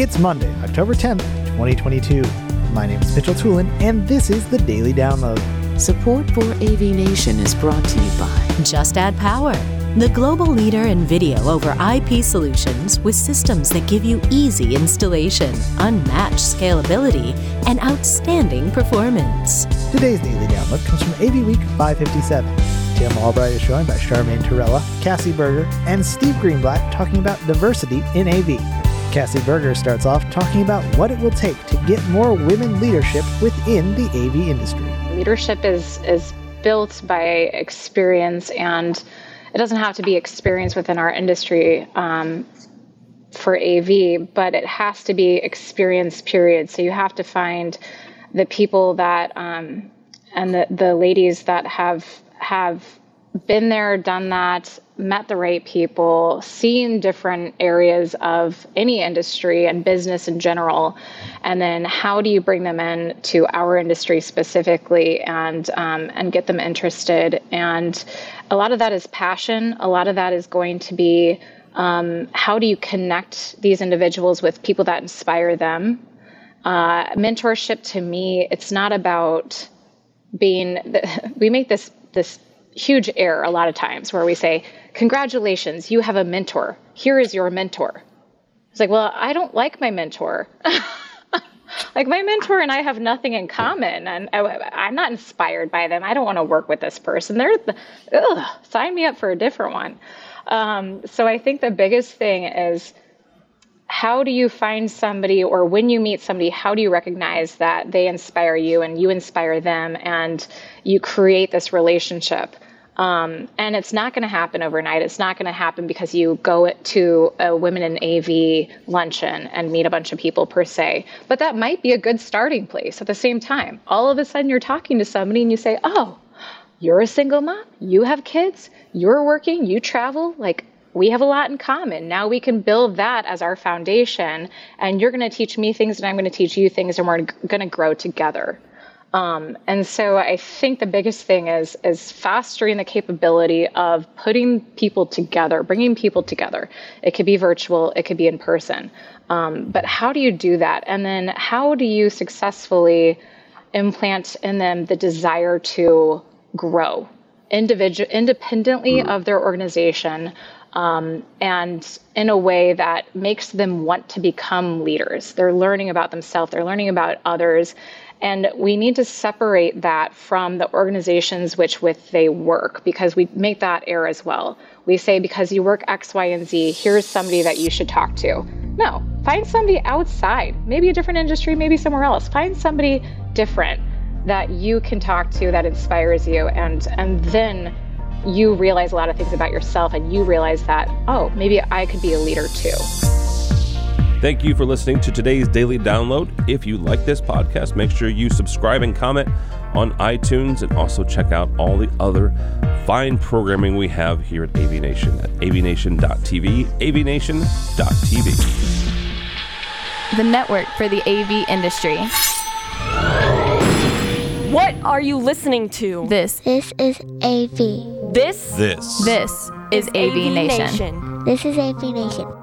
It's Monday, October 10th, 2022. My name is Mitchell Tulin, and this is the Daily Download. Support for AV Nation is brought to you by Just Add Power, the global leader in video over IP solutions with systems that give you easy installation, unmatched scalability, and outstanding performance. Today's Daily Download comes from AV Week 557. Tim Albright is joined by Charmaine Torella, Cassie Berger, and Steve Greenblatt talking about diversity in AV. Cassie Berger starts off talking about what it will take to get more women leadership within the AV industry. Leadership is is built by experience, and it doesn't have to be experience within our industry um, for AV, but it has to be experience. Period. So you have to find the people that um, and the the ladies that have have been there, done that, met the right people, seen different areas of any industry and business in general, and then how do you bring them in to our industry specifically and um, and get them interested? And a lot of that is passion. A lot of that is going to be um, how do you connect these individuals with people that inspire them? Uh, mentorship to me, it's not about being. We make this this huge error a lot of times where we say, Congratulations, you have a mentor. Here is your mentor. It's like, Well, I don't like my mentor. like, my mentor and I have nothing in common, and I, am not inspired by them. I don't want to work with this person. They're, ugh, sign me up for a different one. Um, so I think the biggest thing is, how do you find somebody or when you meet somebody how do you recognize that they inspire you and you inspire them and you create this relationship? Um, and it's not going to happen overnight. It's not going to happen because you go to a women in av luncheon and meet a bunch of people per se. But that might be a good starting place at the same time. All of a sudden you're talking to somebody and you say oh you're a single mom. You have kids. You're working. You travel. Like we have a lot in common. Now we can build that as our foundation, and you're going to teach me things, and I'm going to teach you things, and we're going to grow together. Um, and so I think the biggest thing is is fostering the capability of putting people together, bringing people together. It could be virtual, it could be in person, um, but how do you do that? And then how do you successfully implant in them the desire to grow individual independently mm. of their organization um, and in a way that makes them want to become leaders. They're learning about themselves, they're learning about others. And we need to separate that from the organizations which with they work because we make that error as well. We say because you work X, Y, and Z, here's somebody that you should talk to. No, find somebody outside, maybe a different industry, maybe somewhere else. Find somebody different that you can talk to that inspires you and and then you realize a lot of things about yourself and you realize that, oh, maybe I could be a leader too. Thank you for listening to today's daily download. If you like this podcast, make sure you subscribe and comment on iTunes and also check out all the other fine programming we have here at AV Nation at avnation.tv, avnation.tv. The network for the AV industry. What are you listening to? This. This is AV. This. This. This is, is AV, AV Nation. Nation. This is AV Nation.